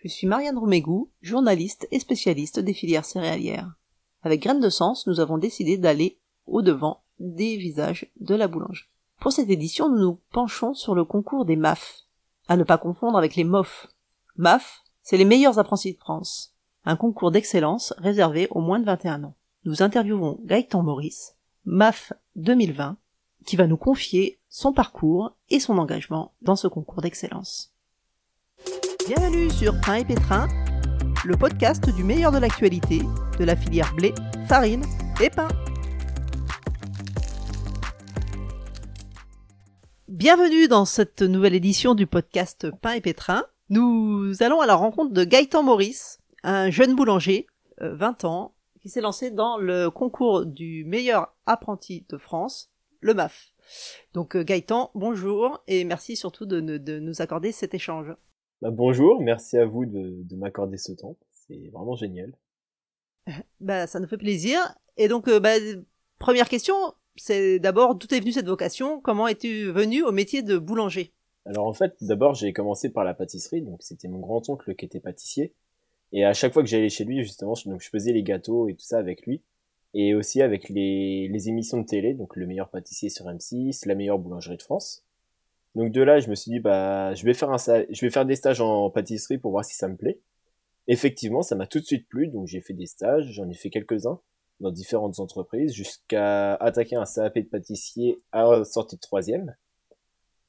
Je suis Marianne Romégou, journaliste et spécialiste des filières céréalières. Avec Graines de Sens, nous avons décidé d'aller au-devant des visages de la boulangerie. Pour cette édition, nous nous penchons sur le concours des MAF, à ne pas confondre avec les MOF. MAF, c'est les meilleurs apprentis de France, un concours d'excellence réservé aux moins de 21 ans. Nous interviewons Gaëtan Maurice, MAF 2020, qui va nous confier son parcours et son engagement dans ce concours d'excellence. Bienvenue sur Pain et Pétrin, le podcast du meilleur de l'actualité de la filière blé, farine et pain. Bienvenue dans cette nouvelle édition du podcast Pain et Pétrin. Nous allons à la rencontre de Gaëtan Maurice, un jeune boulanger, 20 ans, qui s'est lancé dans le concours du meilleur apprenti de France, le MAF. Donc euh, Gaëtan, bonjour et merci surtout de, de nous accorder cet échange. Bah, bonjour, merci à vous de, de m'accorder ce temps, c'est vraiment génial. Bah, ça nous fait plaisir. Et donc, euh, bah, première question, c'est d'abord d'où est venue cette vocation? Comment es-tu venu au métier de boulanger? Alors en fait, d'abord j'ai commencé par la pâtisserie, donc c'était mon grand-oncle qui était pâtissier. Et à chaque fois que j'allais chez lui, justement, je, donc je faisais les gâteaux et tout ça avec lui. Et aussi avec les, les émissions de télé, donc le meilleur pâtissier sur M6, la meilleure boulangerie de France. Donc de là, je me suis dit, bah, je vais faire un, je vais faire des stages en pâtisserie pour voir si ça me plaît. Effectivement, ça m'a tout de suite plu, donc j'ai fait des stages, j'en ai fait quelques-uns dans différentes entreprises jusqu'à attaquer un CAP de pâtissier à sortie de troisième.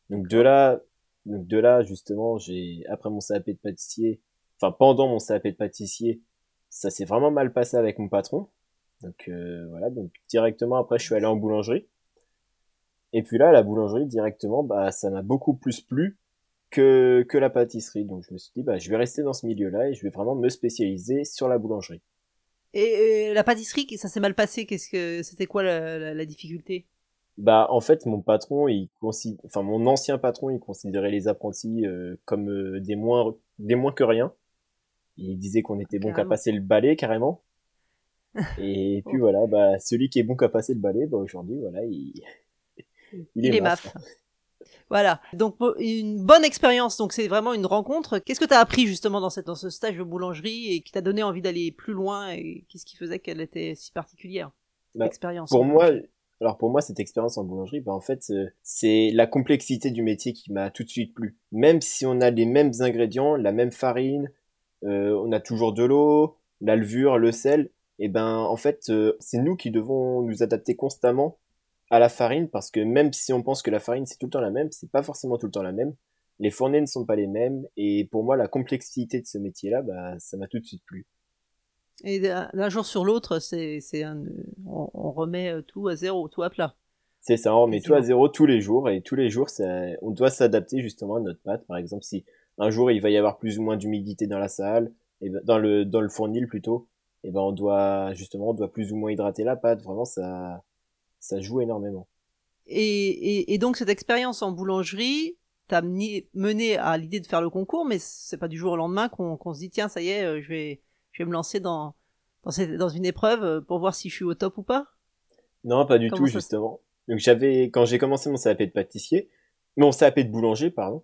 Donc de là, donc de là justement, j'ai après mon CAP de pâtissier, enfin pendant mon CAP de pâtissier, ça s'est vraiment mal passé avec mon patron. Donc euh, voilà, donc directement après je suis allé en boulangerie. Et puis là, la boulangerie directement, bah ça m'a beaucoup plus plu que que la pâtisserie. Donc je me suis dit bah je vais rester dans ce milieu-là et je vais vraiment me spécialiser sur la boulangerie. Et, la pâtisserie, ça s'est mal passé. Qu'est-ce que c'était quoi la, la, difficulté? Bah en fait mon patron, il considère, enfin mon ancien patron, il considérait les apprentis euh, comme euh, des moins des moins que rien. Il disait qu'on était bon qu'à passer le balai carrément. Et puis voilà, bah celui qui est bon qu'à passer le balai, bah aujourd'hui voilà, il il, est, maf. Voilà, donc une bonne expérience, donc c'est vraiment une rencontre. Qu'est-ce que tu as appris justement dans, cette, dans ce stage de boulangerie et qui t'a donné envie d'aller plus loin et qu'est-ce qui faisait qu'elle était si particulière cette bah, expérience? Pour moi, alors pour moi cette expérience en boulangerie, bah en fait euh, c'est la complexité du métier qui m'a tout de suite plu. Même si on a les mêmes ingrédients, la même farine, euh, on a toujours de l'eau, la levure, le sel, et ben en fait euh, c'est nous qui devons nous adapter constamment à la farine parce que même si on pense que la farine c'est tout le temps la même, c'est pas forcément tout le temps la même. Les fournées ne sont pas les mêmes et pour moi la complexité de ce métier-là, bah ça m'a tout de suite plu. Et d'un jour sur l'autre, c'est c'est un on, on, remet euh, tout à zéro, tout à plat. C'est ça, on remet tout à zéro tous les jours et tous les jours ça, on doit s'adapter justement à notre pâte. Par exemple, si un jour il va y avoir plus ou moins d'humidité dans la salle, et ben, dans le dans le fournil plutôt, et ben on doit justement on doit plus ou moins hydrater la pâte. Vraiment ça ça joue énormément. Et, et, donc cette expérience en boulangerie t'a mené à l'idée de faire le concours, mais c'est pas du jour au lendemain qu'on se dit tiens ça y est, euh, je vais je vais me lancer dans dans, cette, dans une épreuve euh, pour voir si je suis au top ou pas? Non, pas du tout justement. Donc j'avais quand j'ai commencé mon CAP de pâtissier, mon CAP de boulanger pardon.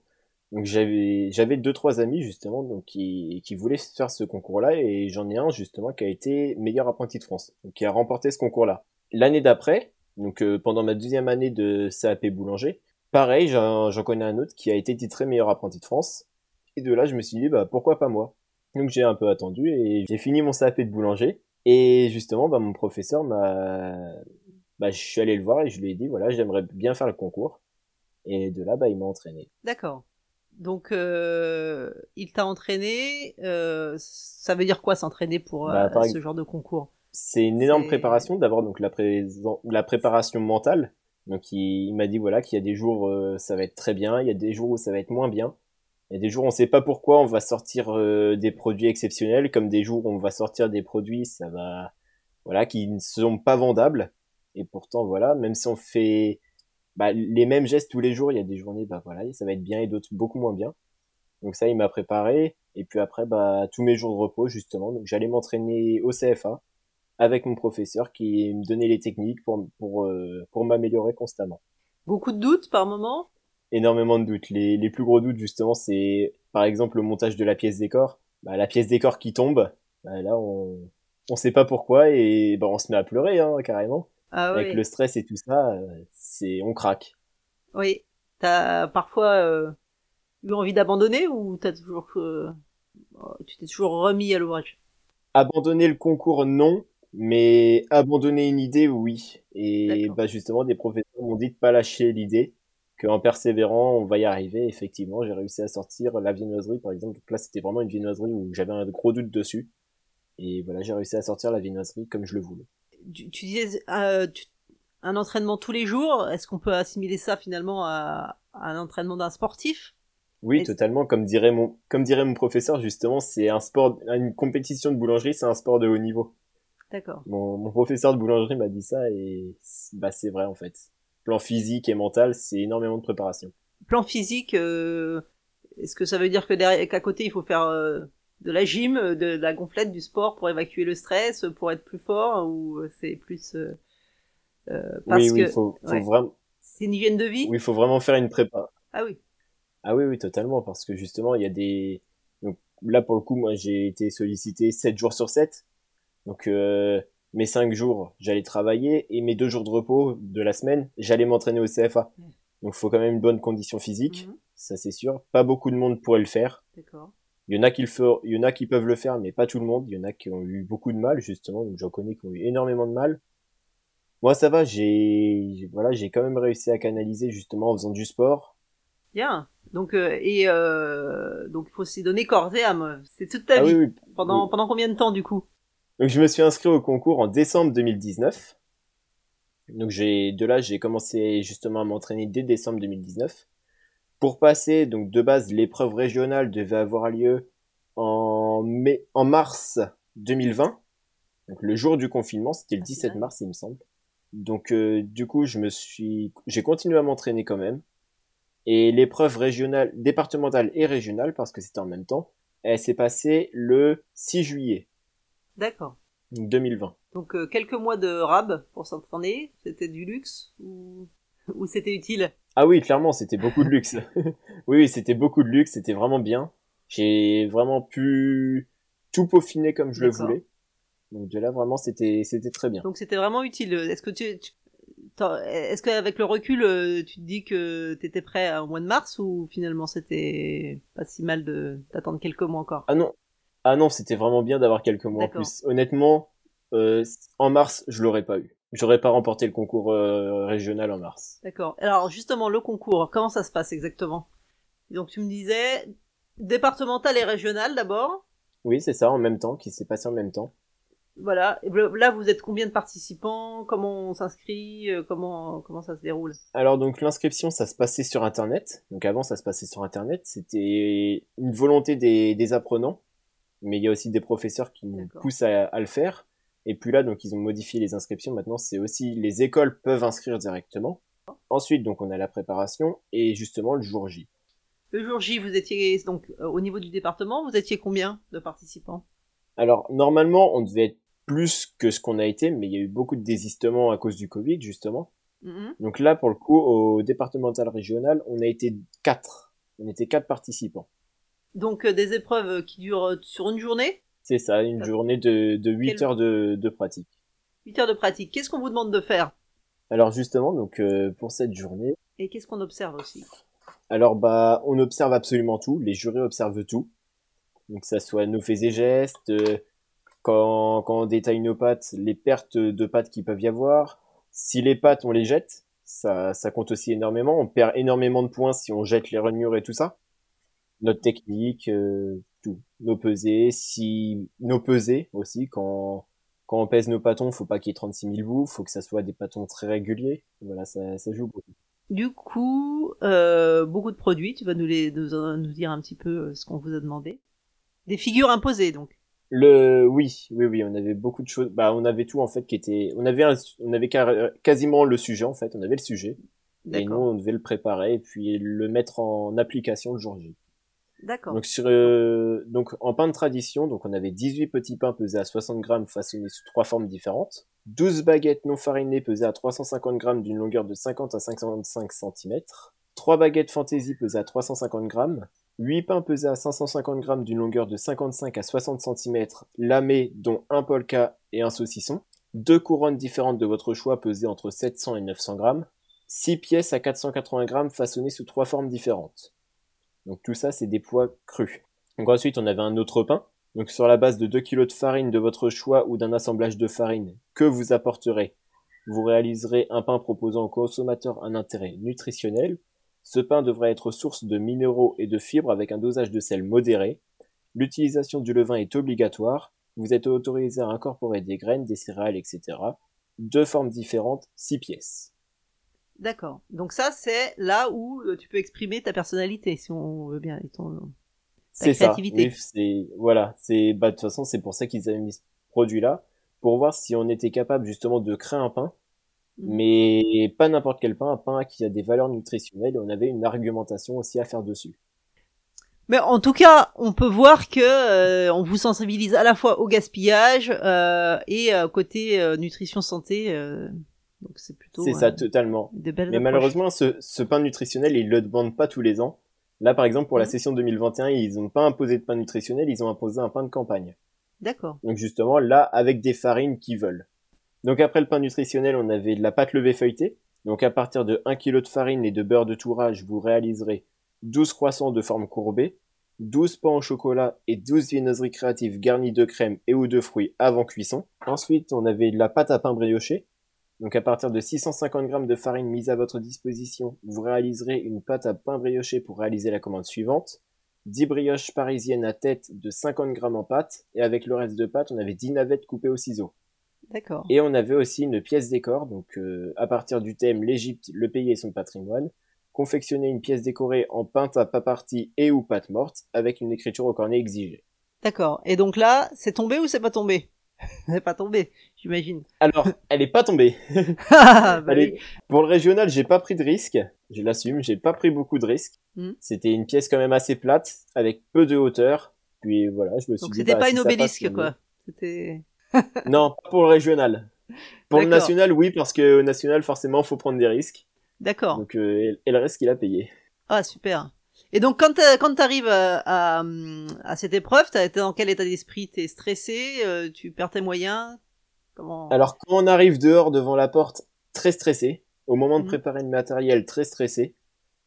Donc j'avais j'avais deux trois amis justement donc qui qui voulaient faire ce concours-là et j'en ai un justement qui a été meilleur apprenti de France, donc qui a remporté ce concours-là. L'année d'après, donc euh, pendant ma deuxième année de CAP boulanger, pareil, j'en connais un autre qui a été titré meilleur apprenti de France. Et de là, je me suis dit, bah pourquoi pas moi? Donc j'ai un peu attendu et j'ai fini mon CAP de boulanger. Et justement, bah, mon professeur m'a... Bah, je suis allé le voir et je lui ai dit, voilà, j'aimerais bien faire le concours. Et de là, bah, il m'a entraîné. D'accord. Donc, euh, il t'a entraîné. Euh, ça veut dire quoi s'entraîner pour bah, euh, ce genre de concours? C'est une énorme préparation. D'abord, donc la, la préparation mentale. Donc, il, m'a dit voilà qu'il y a des jours euh, ça va être très bien, il y a des jours où ça va être moins bien. Il y a des jours où on sait pas pourquoi on va sortir euh, des produits exceptionnels, comme des jours où on va sortir des produits ça va voilà qui ne sont pas vendables. Et pourtant voilà, même si on fait bah, les mêmes gestes tous les jours, il y a des journées bah voilà ça va être bien et d'autres beaucoup moins bien. Donc ça il m'a préparé. Et puis après bah tous mes jours de repos justement, donc j'allais m'entraîner au CFA avec mon professeur qui me donnait les techniques pour, pour, euh, pour m'améliorer constamment. Beaucoup de doutes par moment? Énormément de doutes. Les, les plus gros doutes, justement, c'est par exemple le montage de la pièce décor. bah, la pièce décor qui tombe, bah, là on on sait pas pourquoi et bah, on se met à pleurer hein, carrément. Ah Avec oui. le stress et tout ça, c'est on craque. Oui. T'as parfois euh, eu envie d'abandonner ou t'as toujours, euh, tu t'es toujours remis à l'ouvrage? Abandonner le concours, non, mais abandonner une idée, oui. Et bah justement, des professeurs m'ont dit de pas lâcher l'idée, qu'en persévérant, on va y arriver. Effectivement, j'ai réussi à sortir la viennoiserie, par exemple. Donc là, c'était vraiment une viennoiserie où j'avais un gros doute dessus. Et voilà, j'ai réussi à sortir la viennoiserie comme je le voulais. Tu, tu disais euh, tu- un entraînement tous les jours. Est-ce qu'on peut assimiler ça finalement à, à un entraînement d'un sportif? Oui, totalement. Comme dirait mon, comme dirait mon professeur, justement, c'est un sport, une compétition de boulangerie, c'est un sport de haut niveau. D'accord. Mon, mon professeur de boulangerie m'a dit ça et c'est- bah c'est vrai en fait. Plan physique et mental, c'est énormément de préparation. Plan physique, euh, est-ce que ça veut dire que derrière, qu'à côté il faut faire euh, de la gym, euh, de, de la gonflette, du sport pour évacuer le stress, pour être plus fort, ou c'est plus euh, parce oui, oui, que faut, faut ouais. vraiment, c'est une hygiène de vie? Oui, faut vraiment faire une prépa. Ah oui. Ah oui, oui, totalement, parce que justement, il y a des, donc là pour le coup, moi j'ai été sollicité 7 jours sur 7. Donc euh, mes 5 jours, j'allais travailler et mes 2 jours de repos de la semaine, j'allais m'entraîner au CFA. Mm. Donc faut quand même une bonne condition physique, Mhm. ça c'est sûr. Pas beaucoup de monde pourrait le faire. D'accord. Il y en a qui le il y en a qui peuvent le faire, mais pas tout le monde. Il y en a qui ont eu beaucoup de mal, justement. Donc j'en connais qui ont eu énormément de mal. Moi, ça va. J'ai, voilà, j'ai quand même réussi à canaliser justement en faisant du sport. Bien. Donc euh, et euh, donc il faut s'y donner corps et âme. C'est toute ta Ah vie. oui, oui. Pendant oui. pendant combien de temps du coup? Donc je me suis inscrit au concours en décembre 2019. Donc j'ai, de là, j'ai commencé justement à m'entraîner dès décembre 2019. Pour passer, donc de base, l'épreuve régionale devait avoir lieu en mai, en mars 2020. Donc le jour du confinement, c'était le Ah, c'est 17 dingue. mars, il me semble. Donc euh, du coup, je me suis, j'ai continué à m'entraîner quand même. Et l'épreuve régionale, départementale et régionale, parce que c'était en même temps, elle s'est passée le 6 juillet D'accord. 2020. Donc euh, quelques mois de rab pour s'entraîner, c'était du luxe ou ou c'était utile? Ah oui, clairement, c'était beaucoup de luxe. oui, oui, c'était beaucoup de luxe, c'était vraiment bien. J'ai vraiment pu tout peaufiner comme je le voulais. Donc de là, vraiment, c'était c'était très bien. Donc c'était vraiment utile. Est-ce que tu, est-ce qu'avec le recul, euh, tu te dis que t'étais prêt au mois de mars ou finalement c'était pas si mal de d'attendre quelques mois encore? Ah non, ah non, c'était vraiment bien d'avoir quelques mois en plus. Honnêtement, euh, en mars, je l'aurais pas eu. J'aurais pas remporté le concours euh, régional en mars. D'accord. Alors justement le concours, comment ça se passe exactement? Donc tu me disais départemental et régional d'abord. Oui, c'est ça, en même temps, qui s'est passé en même temps. Voilà. Et là vous êtes combien de participants? Comment on s'inscrit? Euh, Comment comment ça se déroule? Alors donc l'inscription, ça se passait sur Internet. Donc avant, ça se passait sur Internet. C'était une volonté des, des apprenants, mais il y a aussi des professeurs qui nous poussent à, à le faire. Et puis là, donc ils ont modifié les inscriptions. Maintenant, c'est aussi les écoles peuvent inscrire directement. Ensuite, donc on a la préparation et justement le jour J. Le jour J, vous étiez donc euh, au niveau du département, vous étiez combien de participants? Alors normalement, on devait être plus que ce qu'on a été, mais il y a eu beaucoup de désistements à cause du Covid justement. Mhm. Donc là, pour le coup, au départemental régional, on a été quatre. On était quatre participants. Donc euh, des épreuves qui durent euh, sur une journée, C'est ça, une journée de, de 8 Quel- heures de, de pratique. 8 heures de pratique. Qu'est-ce qu'on vous demande de faire? Alors justement, donc euh, pour cette journée, Et qu'est-ce qu'on observe aussi? Alors bah on observe absolument tout, les jurés observent tout. Donc que ça soit nos faits et gestes, euh, quand, quand on détaille nos pattes, les pertes de pattes qu'il peuvent y avoir. Si les pattes on les jette, ça, ça compte aussi énormément. On perd énormément de points si on jette les rainures et tout ça. Notre technique, euh, tout. Nos pesées, si nos pesées aussi, quand quand on pèse nos pâtons, faut pas qu'il y ait 36 000 bouts, faut que ça soit des pâtons très réguliers. Voilà, ça, ça joue beaucoup. Du coup, euh, beaucoup de produits, tu vas nous, les, nous, nous dire un petit peu euh, ce qu'on vous a demandé. Des figures imposées donc. Le oui, oui, oui, on avait beaucoup de choses. Bah, on avait tout en fait qui était. On avait un- on avait car- quasiment le sujet en fait. On avait le sujet et nous on devait le préparer et puis le mettre en application le jour J. D'accord. Euh, donc en pain de tradition, donc on avait 18 petits pains pesés à 60 grammes façonnés sous trois formes différentes, 12 baguettes non farinées pesées à 350 grammes d'une longueur de 50 à 55 cm, 3 baguettes fantaisie pesées à 350 grammes, 8 pains pesés à 550 grammes d'une longueur de 55 à 60 cm, lamés, dont un polka et un saucisson. Deux couronnes différentes de votre choix pesées entre 700 et 900 grammes. 6 pièces à 480 grammes façonnées sous trois formes différentes. Donc tout ça, c'est des poids crus. Donc ensuite, on avait un autre pain. Donc sur la base de 2 kg de farine de votre choix ou d'un assemblage de farine que vous apporterez, vous réaliserez un pain proposant au consommateur un intérêt nutritionnel. Ce pain devrait être source de minéraux et de fibres avec un dosage de sel modéré. L'utilisation du levain est obligatoire. Vous êtes autorisé à incorporer des graines, des céréales, etc. Deux formes différentes, six pièces. D'accord. Donc ça, c'est là où euh, tu peux exprimer ta personnalité, si on veut bien, et ton, c'est ça. Oui, voilà, c'est bah de toute façon c'est pour ça qu'ils avaient mis ce produit là pour voir si on était capable justement de créer un pain, mm. mais pas n'importe quel pain, un pain qui a des valeurs nutritionnelles et on avait une argumentation aussi à faire dessus. Mais en tout cas, on peut voir que euh, on vous sensibilise à la fois au gaspillage euh, et euh, côté euh, nutrition santé. Donc c'est plutôt. C'est ça totalement. Mais malheureusement, ce, ce pain nutritionnel, ils le demandent pas tous les ans. Là, par exemple, pour la mmh. session 2021, ils n'ont pas imposé de pain nutritionnel, ils ont imposé un pain de campagne. D'accord. Donc justement, là, avec des farines qui veulent. Donc après le pain nutritionnel, on avait de la pâte levée feuilletée. Donc à partir de 1 kg de farine et de beurre de tourage, vous réaliserez 12 croissants de forme courbée, 12 pains au chocolat et 12 viennoiseries créatives garnies de crème et ou de fruits avant cuisson. Ensuite, on avait de la pâte à pain brioché. Donc à partir de 650 g de farine mise à votre disposition, vous réaliserez une pâte à pain brioché pour réaliser la commande suivante. 10 brioches parisiennes à tête de 50 g en pâte, et avec le reste de pâte, on avait 10 navettes coupées au ciseau. D'accord. Et on avait aussi une pièce décor, donc euh, à partir du thème l'Égypte, le pays et son patrimoine, confectionner une pièce décorée en peintre à pas partie et ou pâte morte, avec une écriture au cornet exigée. D'accord. Et donc là, c'est tombé ou c'est pas tombé? N'est pas tombée, j'imagine. Alors, elle est pas tombée. Ah, bah pour le régional, j'ai pas pris de risque. Je l'assume, j'ai pas pris beaucoup de risques. Hmm. C'était une pièce quand même assez plate, avec peu de hauteur. Puis voilà, je me suis Donc dit. c'était bah, pas une obélisque, quoi. C'était. non, pas pour le régional. Pour le national, oui, parce que au national, forcément, faut prendre des risques. D'accord. Donc, euh, et le reste, il a payé. Ah, super. Et donc quand euh, quand t'arrives à, à, à cette épreuve, t'es dans quel état d'esprit? T'es stressé euh, Tu perds tes moyens? Comment Alors quand on arrive dehors devant la porte, très stressé. Au moment de mhm. préparer le matériel, très stressé.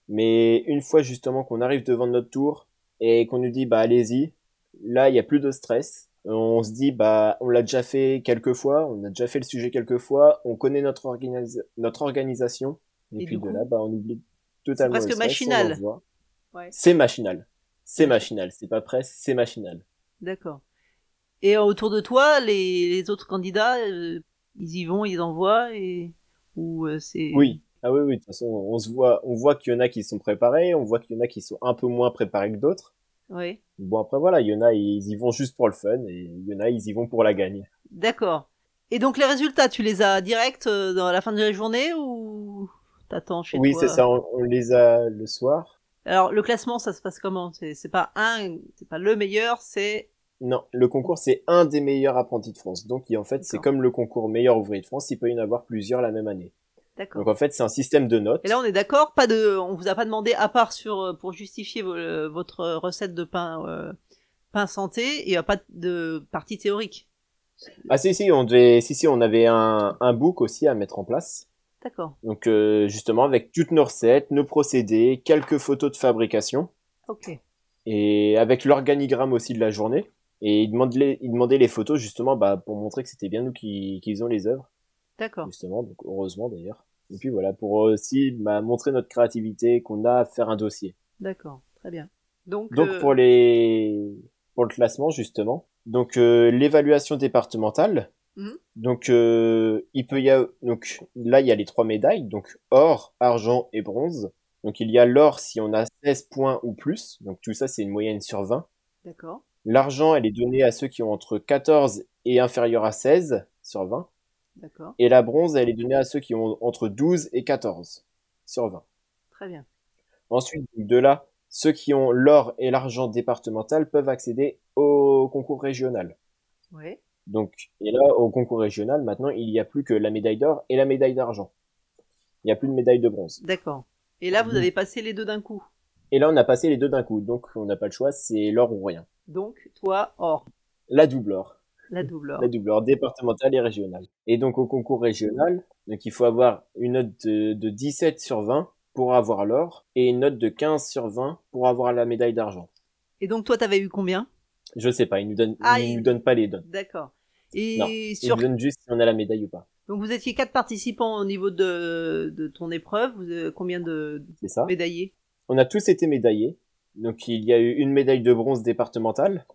Mais une fois justement qu'on arrive devant notre tour et qu'on nous dit bah allez-y, là il y a plus de stress. On se dit bah on l'a déjà fait quelques fois, on a déjà fait le sujet quelques fois, on connaît notre, notre organisation et, puis de là bah on oublie totalement. C'est presque machinal. C'est machinal. C'est machinal. C'est pas presque, c'est machinal. D'accord. Et autour de toi, les, autres candidats, euh, ils y vont, ils envoient et ou euh, c'est. Oui. Ah oui, oui. De toute façon, on se voit, on voit qu'il y en a qui sont préparés, on voit qu'il y en a qui sont un peu moins préparés que d'autres. Oui. Bon après voilà, il y en a ils y vont juste pour le fun et il y en a ils y vont pour la gagne. D'accord. Et donc les résultats, tu les as directs euh, dans la fin de la journée ou t'attends chez oui, toi Oui, c'est ça. on, les a le soir. Alors le classement, ça se passe comment? C'est pas un, c'est pas le meilleur, c'est non, le concours c'est un des meilleurs apprentis de France. Donc en fait, c'est comme le concours meilleur ouvrier de France, il peut y en avoir plusieurs la même année. D'accord. Donc en fait, c'est un système de notes. Et là, on est d'accord, pas de, on vous a pas demandé à part sur euh, pour justifier euh, votre recette de pain euh, pain santé, il n'y a pas de partie théorique. Ah si si, on devait, si si, on avait un, un book aussi à mettre en place. D'accord. Donc euh, justement avec toutes nos recettes, nos procédés, quelques photos de fabrication. Ok. Et avec l'organigramme aussi de la journée. Et ils demandaient les, ils demandaient les photos justement bah, pour montrer que c'était bien nous qui, qui faisons les œuvres. D'accord. Justement, donc heureusement d'ailleurs. Et puis voilà, pour aussi bah, montrer notre créativité, qu'on a à faire un dossier. D'accord, très bien. Donc, donc euh, pour les pour le classement justement, donc euh, l'évaluation départementale, Mhm. Donc, euh, il peut y avoir, donc là, il y a les trois médailles, donc or, argent et bronze. Donc, il y a l'or si on a 16 points ou plus. Donc, tout ça, c'est une moyenne sur 20. D'accord. L'argent, elle est donnée à ceux qui ont entre 14 et inférieur à 16 sur 20. D'accord. Et la bronze, elle est donnée à ceux qui ont entre 12 et 14 sur 20. Très bien. Ensuite, de là, ceux qui ont l'or et l'argent départemental peuvent accéder au concours régional. Oui. Donc, et là, au concours régional, maintenant, il n'y a plus que la médaille d'or et la médaille d'argent. Il n'y a plus de médaille de bronze. D'accord. Et là, vous avez passé les deux d'un coup. Et là, on a passé les deux d'un coup, donc on n'a pas le choix, c'est l'or ou rien. Donc, toi, or. La double or. La double or. La double or, départementale et régionale. Et donc au concours régional, donc il faut avoir une note de, de 17 sur 20 pour avoir l'or et une note de 15 sur 20 pour avoir la médaille d'argent. Et donc toi, t'avais eu combien? Je sais pas, ils nous donnent, Ah, ils nous donnent pas les notes. D'accord. Et Non, Ils sur nous donnent juste si on a la médaille ou pas. donc vous étiez quatre participants au niveau de, de ton épreuve. Vous avez combien de C'est ça. médaillés? On a tous été médaillés. Donc il y a eu une médaille de bronze départementale.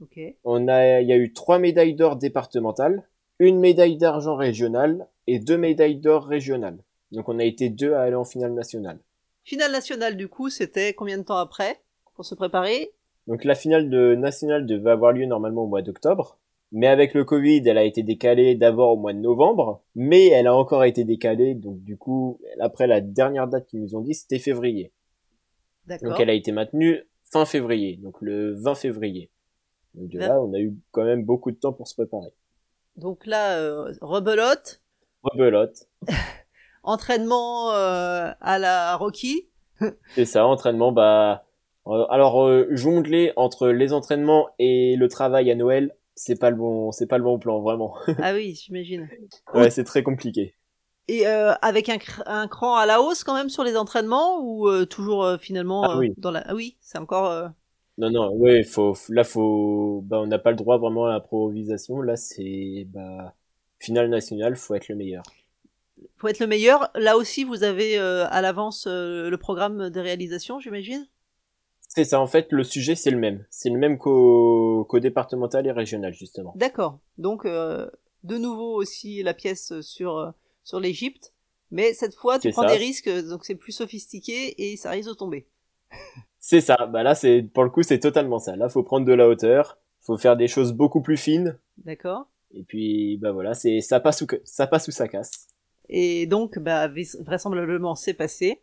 Ok. On a, il y a eu trois médailles d'or départementales, une médaille d'argent régionale et deux médailles d'or régionales. Donc on a été deux à aller en finale nationale. Finale nationale du coup, c'était combien de temps après pour se préparer? Donc la finale de nationale devait avoir lieu normalement au mois d'octobre. Mais avec le Covid, elle a été décalée d'abord au mois de novembre, mais elle a encore été décalée, donc du coup, après la dernière date qu'ils nous ont dit, c'était février. Donc elle a été maintenue fin février, donc le 20 février. Donc de là, on a eu quand même beaucoup de temps pour se préparer. Donc là, euh, rebelote, Rebelote, entraînement euh, à la Rocky. c'est ça, entraînement, bah... euh, Alors, jongler entre les entraînements et le travail à Noël, c'est pas le bon, c'est pas le bon plan, vraiment. ah oui, j'imagine. Ouais, c'est très compliqué. Et euh, avec un, cr- un cran à la hausse quand même sur les entraînements ou euh, toujours euh, finalement Ah oui. dans la ah oui c'est encore Non, non, ouais, faut, là, faut, bah, on n'a pas le droit vraiment à l'improvisation. Là, c'est, bah, finale nationale, faut être le meilleur. faut être le meilleur là aussi vous avez à l'avance le programme de réalisation j'imagine? C'est ça, en fait, le sujet, c'est le même. C'est le même qu'au, départemental et régional, justement. d'accord donc de nouveau aussi la pièce sur sur l'Égypte mais cette fois tu prends ça. des risques donc c'est plus sophistiqué et ça risque de tomber C'est ça. Bah, là, c'est, pour le coup, c'est totalement ça. Là, faut prendre de la hauteur. Faut faire des choses beaucoup plus fines. d'accord Et puis, bah voilà, c'est, ça passe ou, ça passe ou ça casse. et donc bah vraisemblablement c'est passé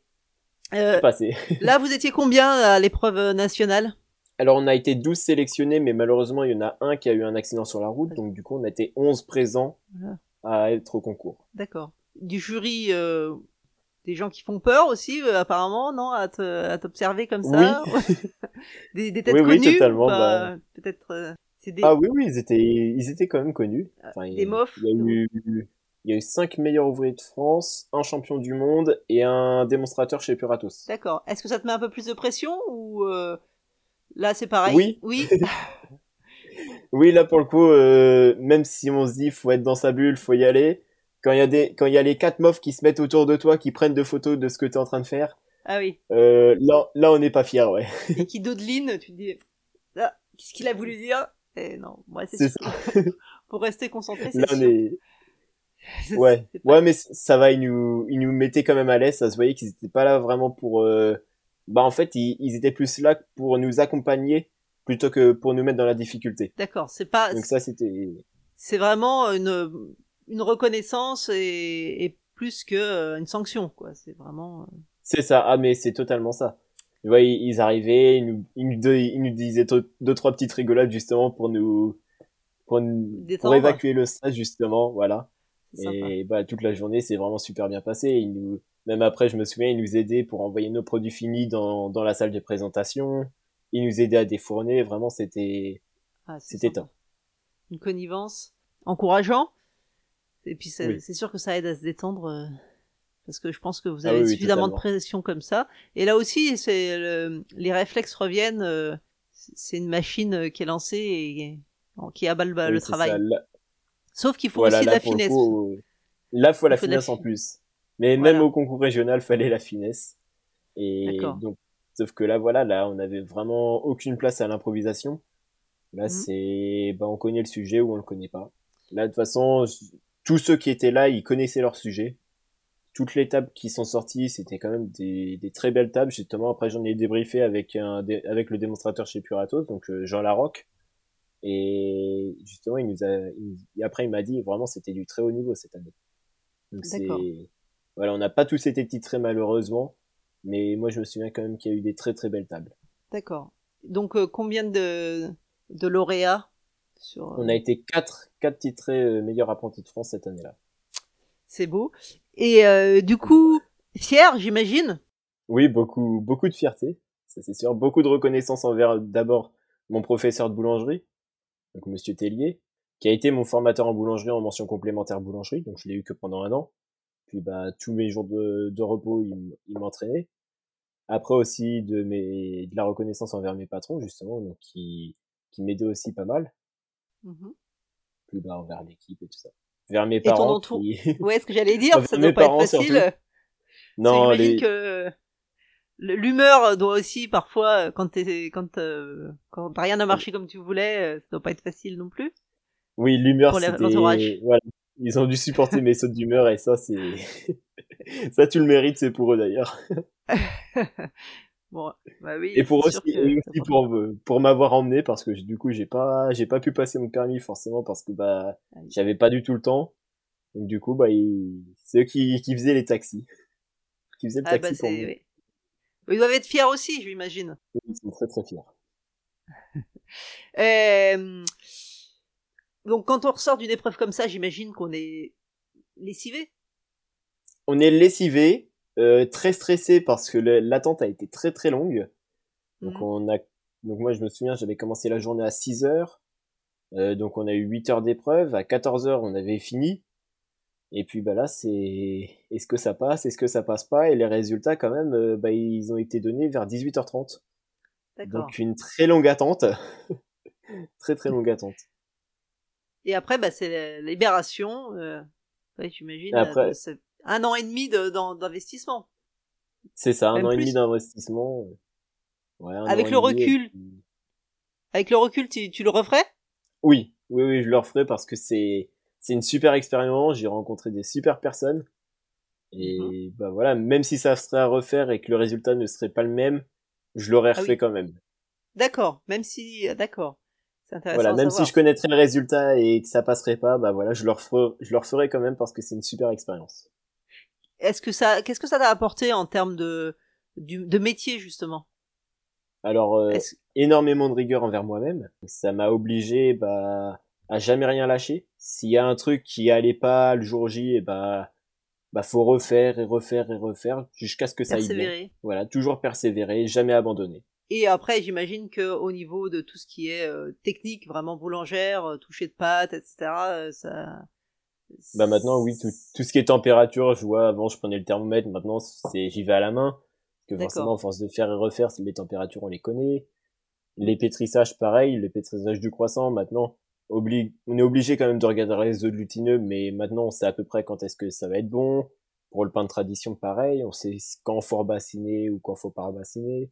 Euh, C'est passé. là vous étiez combien à l'épreuve nationale? Alors, on a été 12 sélectionnés, mais malheureusement, il y en a un qui a eu un accident sur la route. Donc, du coup, on a été 11 présents Voilà. À être au concours. D'accord. Du jury, euh, des gens qui font peur aussi, euh, apparemment, non, à t'observer comme ça. des, des têtes Oui, oui, connues. totalement, ou pas bah. Peut-être. euh, des. Ah oui, oui, ils étaient, ils étaient quand même connus. Enfin, des mofs. Il y a eu, il y a eu cinq meilleurs ouvriers de France, un champion du monde et un démonstrateur chez Puratos. D'accord. Est-ce que ça te met un peu plus de pression ou euh, là c'est pareil Oui. Oui. Oui, là pour le coup, euh, même si on se dit faut être dans sa bulle, faut y aller. Quand il y a des, quand il y a les quatre mofs qui se mettent autour de toi, qui prennent de photos de ce que tu es en train de faire, ah oui. euh, là, là on n'est pas fier, ouais. Et qui dodeline, tu te dis. Ah, qu'est-ce qu'il a voulu dire? Eh non, moi c'est C'est sûr. Pour rester concentré, c'est sûr. est, ouais, ouais, mais ça va, ils nous, ils nous mettaient quand même à l'aise. Ça se voyait qu'ils étaient pas là vraiment pour, euh, bah en fait, ils, ils étaient plus là pour nous accompagner plutôt que pour nous mettre dans la difficulté. D'accord. C'est pas. Donc ça, c'était, c'est vraiment une, une reconnaissance et, et plus que euh, une sanction, quoi. C'est vraiment. euh, c'est ça. Ah, mais c'est totalement ça. Tu vois, ils, ils arrivaient, ils nous, ils nous, deux- ils nous disaient deux, trois petites rigolades justement pour nous, pour, nous- pour évacuer le stress justement, voilà. sympa. Et bah toute la journée, c'est vraiment super bien passé. Ils nous, même après, je me souviens, ils nous aidaient pour envoyer nos produits finis dans, dans la salle de présentation. Ils nous aidaient à défourner. Vraiment, c'était, Ah, c'était top. Une connivence encourageant. Et puis c'est Oui. c'est sûr que ça aide à se détendre euh, parce que je pense que vous Ah avez oui, suffisamment de pression comme ça. Et là aussi, c'est le- les réflexes reviennent. euh, c'est une machine euh, qui est lancée et qui abat le, travail. ça. Là- Sauf qu'il faut voilà, aussi de la finesse. coup, là, faut la Il faut la finesse en plus. Mais Voilà. même au concours régional, fallait la finesse. Et D'accord. donc, sauf que là, voilà, là, on avait vraiment aucune place à l'improvisation. Là, Mhm. c'est, bah, on connaît le sujet ou on le connaît pas. Là, de toute façon, tous ceux qui étaient là, ils connaissaient leur sujet. Toutes les tables qui sont sorties, c'était quand même des, des très belles tables. Justement, après, j'en ai débriefé avec un, avec le démonstrateur chez Puratos, donc euh, Jean Larocque. Et justement, il nous a, il- et après, il m'a dit, vraiment, c'était du très haut niveau cette année. Donc c'est, voilà, on n'a pas tous été titrés malheureusement, mais moi, je me souviens quand même qu'il y a eu des très très belles tables. D'accord. Donc euh, combien de, de lauréats sur euh, On a été quatre, quatre titrés euh, meilleurs apprentis de France cette année-là. C'est beau. Et euh, du coup, fier, j'imagine? Oui, beaucoup, beaucoup de fierté. ça c'est sûr. Beaucoup de reconnaissance envers d'abord mon professeur de boulangerie, donc Monsieur Tellier, qui a été mon formateur en boulangerie en mention complémentaire boulangerie, donc je l'ai eu que pendant un an. Puis bah tous mes jours de, de repos, il, il m'entraînait. Après aussi de mes de la reconnaissance envers mes patrons justement, donc qui qui m'aidaient aussi pas mal. Mhm. Plus bas envers l'équipe et tout ça. Vers mes Et ton parents. entour- qui- Ouais, ce que j'allais dire, ça doit pas être facile. surtout. non, les... que l'humeur doit aussi parfois, euh, quand t'es, quand, euh, quand rien n'a marché comme tu voulais, euh, ça doit pas être facile non plus. oui, l'humeur c'était voilà, ils ont dû supporter mes sautes d'humeur et ça c'est ça tu le mérites, c'est pour eux d'ailleurs. Bon, bah oui. Et pour aussi, que et aussi pour pour m'avoir emmené parce que du coup j'ai pas j'ai pas pu passer mon permis forcément parce que bah Ah oui. j'avais pas du tout le temps. Donc du coup bah ils... c'est eux qui qui faisaient les taxis. Qui faisaient le Ah taxi bah pour c'est, moi. oui. Ils doivent être fiers aussi, je m'imagine. Ils sont très très fiers. Euh, donc quand on ressort d'une épreuve comme ça, j'imagine qu'on est lessivé. On est lessivé, euh, très stressé parce que l'attente a été très très longue. Donc Mhm. on a donc moi je me souviens j'avais commencé la journée à 6 heures. Euh, donc on a eu 8 heures d'épreuve, à 14 heures on avait fini. Et puis bah là c'est est-ce que ça passe, est-ce que ça passe pas? Et les résultats quand même euh, bah ils ont été donnés vers 18h30. D'accord. Donc une très longue attente. très très longue attente. Et après, bah, c'est la libération. Euh, ouais, j'imagine. Après- euh, un an et demi de- d'investissement. C'est ça, un an et demi d'investissement. Ouais, un Avec le recul. puis- Avec le recul, tu, tu le referais? Oui, oui, oui, je le referai parce que c'est c'est une super expérience. J'ai rencontré des super personnes et Mhm. bah voilà, même si ça serait à refaire et que le résultat ne serait pas le même, je l'aurais Ah refait oui. quand même. D'accord. Même si, euh, d'accord. C'est intéressant. Voilà, même si je connaîtrais le résultat et que ça passerait pas, bah voilà, je le referai, je le referai quand même parce que c'est une super expérience. Est-ce que ça, qu'est-ce que ça t'a apporté en termes de, du, de métier justement? Alors euh, énormément de rigueur envers moi-même. Ça m'a obligé bah à jamais rien lâcher. S'il y a un truc qui allait pas le jour J, et bah bah faut refaire et refaire et refaire jusqu'à ce que ça aille bien. Persévérer. Voilà, toujours persévérer, jamais abandonner. Et après, j'imagine que au niveau de tout ce qui est euh, technique, vraiment boulangère, euh, toucher de pâte, etc., ça. Bah maintenant oui, tout, tout ce qui est température, je vois avant je prenais le thermomètre, maintenant c'est j'y vais à la main. Parce que forcément, à force de faire et refaire, les températures on les connaît. Les pétrissages pareil, les pétrissages du croissant maintenant on est obligé quand même de regarder les œufs glutineux, mais maintenant on sait à peu près quand est-ce que ça va être bon. Pour le pain de tradition pareil, on sait quand faut rebassiner ou quand faut pas rebassiner.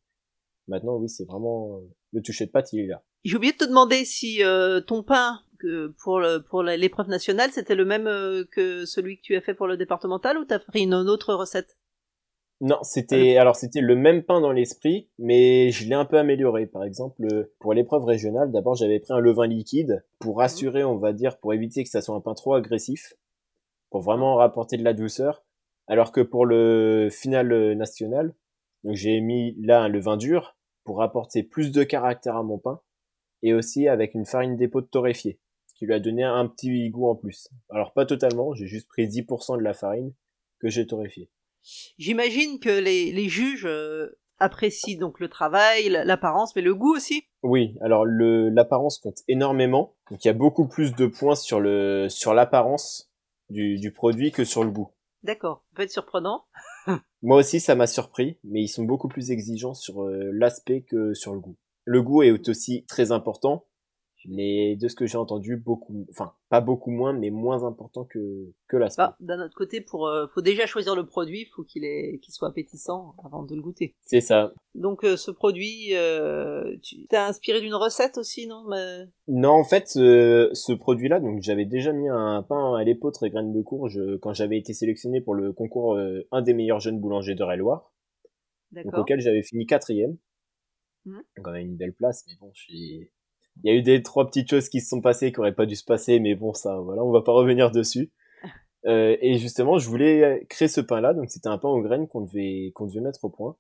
Maintenant oui, c'est vraiment le toucher de pâte, il est là. J'ai oublié de te demander si euh, ton pain que pour le, pour la- l'épreuve nationale, c'était le même euh, que celui que tu as fait pour le départemental ou t'as pris une autre recette? Non, c'était alors c'était le même pain dans l'esprit, mais je l'ai un peu amélioré. Par exemple, euh, pour l'épreuve régionale, d'abord j'avais pris un levain liquide pour assurer, on va dire, pour éviter que ça soit un pain trop agressif, pour vraiment rapporter de la douceur. Alors que pour le final euh, national, donc j'ai mis là un levain dur pour apporter plus de caractère à mon pain et aussi avec une farine d'épaule torréfiée, qui lui a donné un petit goût en plus. Alors pas totalement, j'ai juste pris 10% de la farine que j'ai torréfiée. J'imagine que les, les juges euh, apprécient donc le travail, l'apparence, mais le goût aussi. Oui, alors l'apparence compte énormément. Donc il y a beaucoup plus de points sur le sur l'apparence du, du produit que sur le goût. D'accord, ça peut être surprenant. Moi aussi ça m'a surpris, mais ils sont beaucoup plus exigeants sur euh, l'aspect que sur le goût. Le goût est aussi très important, mais de ce que j'ai entendu, beaucoup, enfin pas beaucoup moins, mais moins important que que l'aspect. Bah, d'un autre côté, pour euh, faut déjà choisir le produit, faut qu'il est qu'il soit appétissant avant de le goûter. C'est ça. Donc euh, ce produit, euh, tu t'es inspiré d'une recette aussi, non Mais- Non, en fait, ce, ce produit-là, donc j'avais déjà mis un pain à l'épeautre et graines de courge quand j'avais été sélectionné pour le concours un des meilleurs jeunes boulangers de Loire. donc auquel j'avais fini quatrième. Mhm. Donc on a une belle place, mais bon, j'ai... il y a eu des trois petites choses qui se sont passées qui auraient pas dû se passer, mais bon, ça, voilà, on va pas revenir dessus. Euh, et justement, je voulais créer ce pain-là, donc c'était un pain aux graines qu'on devait qu'on devait mettre au point.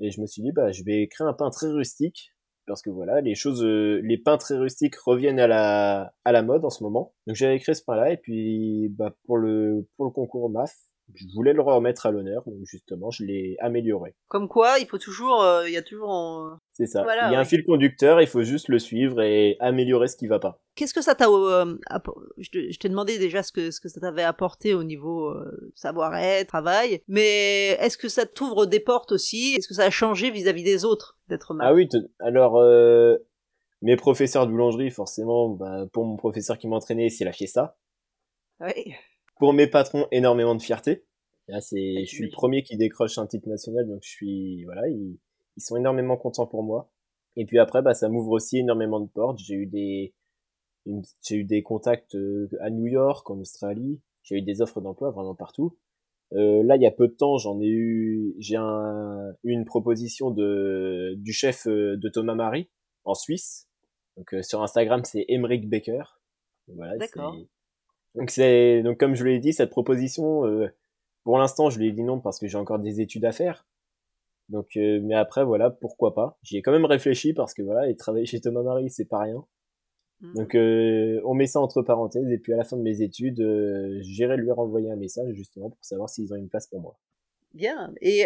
Et je me suis dit, bah, je vais créer un pain très rustique, parce que voilà, les choses, euh, les pains très rustiques reviennent à la à la mode en ce moment. Donc j'avais créé ce pain-là, et puis bah pour le pour le concours MAF, je voulais le remettre à l'honneur, donc justement, je l'ai amélioré. Comme quoi, il faut toujours, euh, il y a toujours en... C'est ça. il y a un fil conducteur, il faut juste le suivre et améliorer ce qui va pas. Qu'est-ce que ça t'a, euh, je t'ai demandé déjà ce que ce que ça t'avait apporté au niveau euh, savoir-être, travail, mais est-ce que ça t'ouvre des portes aussi? Est-ce que ça a changé vis-à-vis des autres d'être mal Ah oui, alors mes professeurs de boulangerie, forcément, bah, pour mon professeur qui m'entraînait, c'est la fiesta. Oui pour mes patrons, énormément de fierté. Là, c'est, je suis le premier qui décroche un titre national, donc je suis, voilà, ils, ils sont énormément contents pour moi. Et puis après, bah, ça m'ouvre aussi énormément de portes. J'ai eu des, j'ai eu des contacts euh, à New York, en Australie. J'ai eu des offres d'emploi vraiment partout. Euh, là, il y a peu de temps, j'en ai eu, j'ai un, une proposition de du chef euh, de Thomas Marie en Suisse. Donc euh, sur Instagram, c'est Emeric Baker. Voilà, D'accord. Donc c'est donc comme je l'ai dit, cette proposition, euh, pour l'instant, je lui ai dit non parce que j'ai encore des études à faire. Donc, euh, mais après voilà, pourquoi pas. J'y ai quand même réfléchi parce que voilà, et travailler chez Thomas Marie, c'est pas rien. Mmh. Donc euh, on met ça entre parenthèses et puis à la fin de mes études, j'irai lui renvoyer un message justement pour savoir s'ils ont une place pour moi. Bien. Et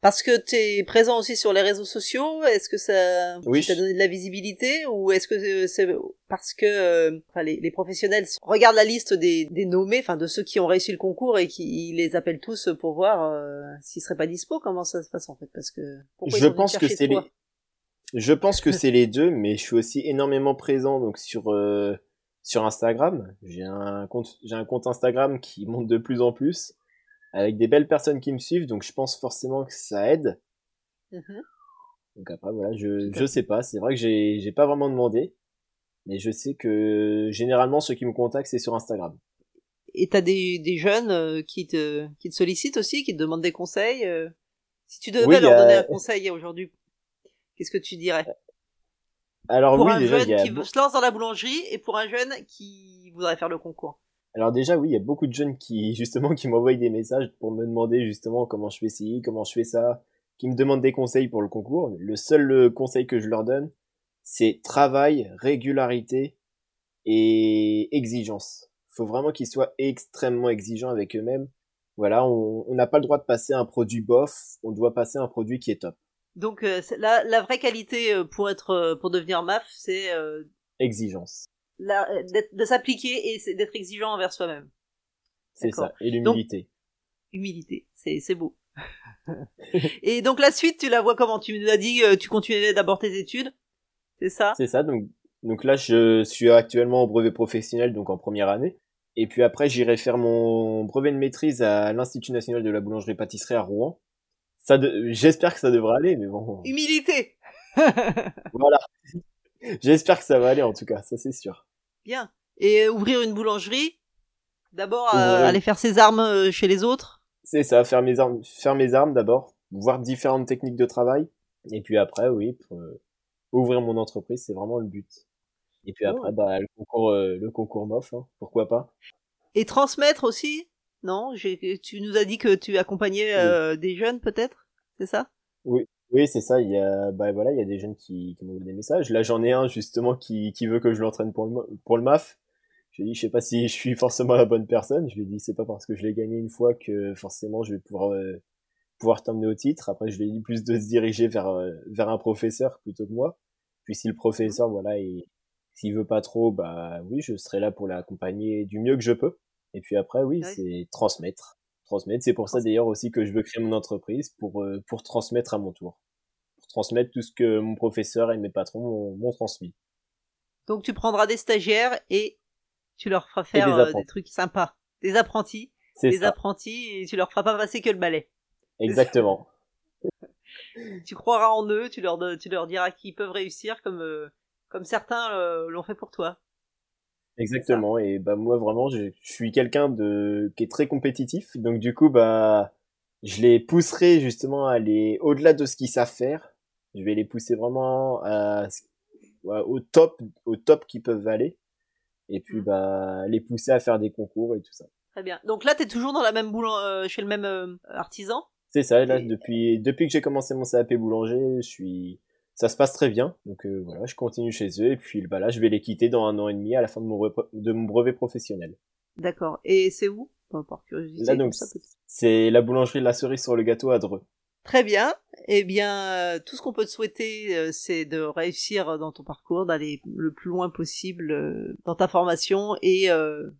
parce que tu es présent aussi sur les réseaux sociaux, est-ce que ça oui, t'a donné de la visibilité ou est-ce que c'est parce que euh, enfin, les, les, professionnels regardent la liste des, des nommés, enfin de ceux qui ont réussi le concours et qui les appellent tous pour voir euh, s'ils seraient pas dispo Comment ça se passe en fait Parce que je pense que c'est les je pense que c'est les deux, mais je suis aussi énormément présent donc sur euh, sur Instagram. J'ai un compte j'ai un compte Instagram qui monte de plus en plus avec des belles personnes qui me suivent, donc je pense forcément que ça aide. Mm-hmm. Donc après voilà, je je sais pas, c'est vrai que j'ai j'ai pas vraiment demandé, mais je sais que généralement ceux qui me contactent c'est sur Instagram. Et t'as des des jeunes euh, qui te qui te sollicitent aussi, qui te demandent des conseils. Euh? Si tu devais leur donner un conseil aujourd'hui, qu'est-ce que tu dirais? Alors pour oui, un déjà, jeune a... qui se lance dans la boulangerie et pour un jeune qui voudrait faire le concours? Alors déjà, oui, il y a beaucoup de jeunes qui, justement, qui m'envoient des messages pour me demander, justement, comment je fais ci, comment je fais ça, qui me demandent des conseils pour le concours. Le seul euh, conseil que je leur donne, c'est travail, régularité et exigence. Faut vraiment qu'ils soient extrêmement exigeants avec eux-mêmes. Voilà, on n'a pas le droit de passer un produit bof, on doit passer un produit qui est top. Donc euh, la, la, vraie qualité euh, pour être pour devenir MAF, c'est exigence de s'appliquer et d'être exigeant envers soi-même. C'est ça, et l'humilité. Humilité, c'est beau. et donc la suite, tu la vois comment? Tu nous as dit que tu continuais d'abord tes études, c'est ça? C'est ça, donc donc là je suis actuellement au brevet professionnel, donc en première année. Et puis après, j'irai faire mon brevet de maîtrise à l'Institut national de la boulangerie-pâtisserie à Rouen. Ça, de... j'espère que ça devrait aller, mais bon. Humilité. voilà. J'espère que ça va aller en tout cas, ça c'est sûr. Bien. Et euh, ouvrir une boulangerie, d'abord euh, aller faire ses armes euh, chez les autres. C'est ça, faire mes armes, faire mes armes d'abord, voir différentes techniques de travail, et puis après, oui, pour, ouvrir mon entreprise, c'est vraiment le but. Et puis après, bah le concours, le concours MOF, hein, pourquoi pas. Et transmettre aussi, non Tu nous as dit que tu accompagnais des jeunes peut-être, c'est ça? Oui, oui, c'est ça. Il y a, bah voilà, il y a des jeunes qui, qui m'envoient des messages. Là, j'en ai un justement qui, qui veut que je l'entraîne pour le, pour le MAF. Je lui ai dit, je sais pas si je suis forcément la bonne personne. Je lui ai dit, c'est pas parce que je l'ai gagné une fois que forcément je vais pouvoir euh, pouvoir t'emmener au titre. Après, je lui ai dit plus de se diriger vers euh, vers un professeur plutôt que moi. Puis si le professeur, voilà, et s'il veut pas trop, bah oui, je serai là pour l'accompagner du mieux que je peux. Et puis après, oui, c'est transmettre transmettre. C'est pour ça d'ailleurs aussi que je veux créer mon entreprise pour euh, pour transmettre à mon tour, pour transmettre tout ce que mon professeur et mes patrons m'ont transmis. Donc tu prendras des stagiaires et tu leur feras faire des, euh, trucs sympas, des apprentis, des apprentis et tu leur feras pas passer que le balai. Exactement. tu croiras en eux, tu leur tu leur diras qu'ils peuvent réussir comme euh, comme certains l'ont fait pour toi. Exactement. Et bah moi vraiment, je, suis quelqu'un de qui est très compétitif. Donc du coup, bah je les pousserai justement à aller au-delà de ce qu'ils savent faire. Je vais les pousser vraiment à, au top, au top qu'ils peuvent aller. Et puis mmh. bah les pousser à faire des concours et tout ça. Très bien. Donc là, tu es toujours dans la même boulang euh, chez le même euh, artisan? C'est ça. Là, depuis depuis que j'ai commencé mon CAP boulanger, je suis ça se passe très bien. Donc euh, voilà, je continue chez eux et puis bah là, je vais les quitter dans un an et demi à la fin de mon, de mon brevet professionnel. D'accord. Et c'est où? Par curiosité. Là, donc, c'est la boulangerie de la cerise sur le gâteau à Dreux. Très bien. Eh bien, euh, tout ce qu'on peut te souhaiter, euh, c'est de réussir dans ton parcours, d'aller le plus loin possible euh, dans ta formation et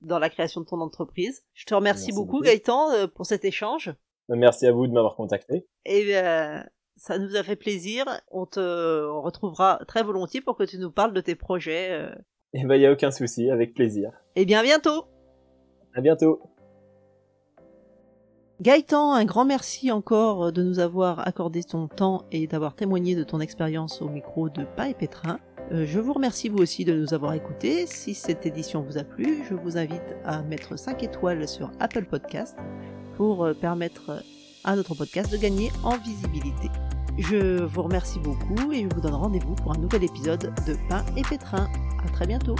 dans la création de ton entreprise. Je te remercie Merci beaucoup, beaucoup. Gaëtan, pour cet échange. Merci à vous de m'avoir contacté. Et euh, ça nous a fait plaisir. On te retrouvera très volontiers pour que tu nous parles de tes projets. euh. Et ben, il y a aucun souci, avec plaisir. Eh bien, à bientôt. À bientôt. Gaëtan, un grand merci encore de nous avoir accordé ton temps et d'avoir témoigné de ton expérience au micro de Pain et Pétrin. Euh, je vous remercie vous aussi de nous avoir écoutés. Si cette édition vous a plu, je vous invite à mettre 5 étoiles sur Apple Podcast pour euh, permettre à notre podcast de gagner en visibilité. Je vous remercie beaucoup et je vous donne rendez-vous pour un nouvel épisode de Pain et Pétrin. À très bientôt.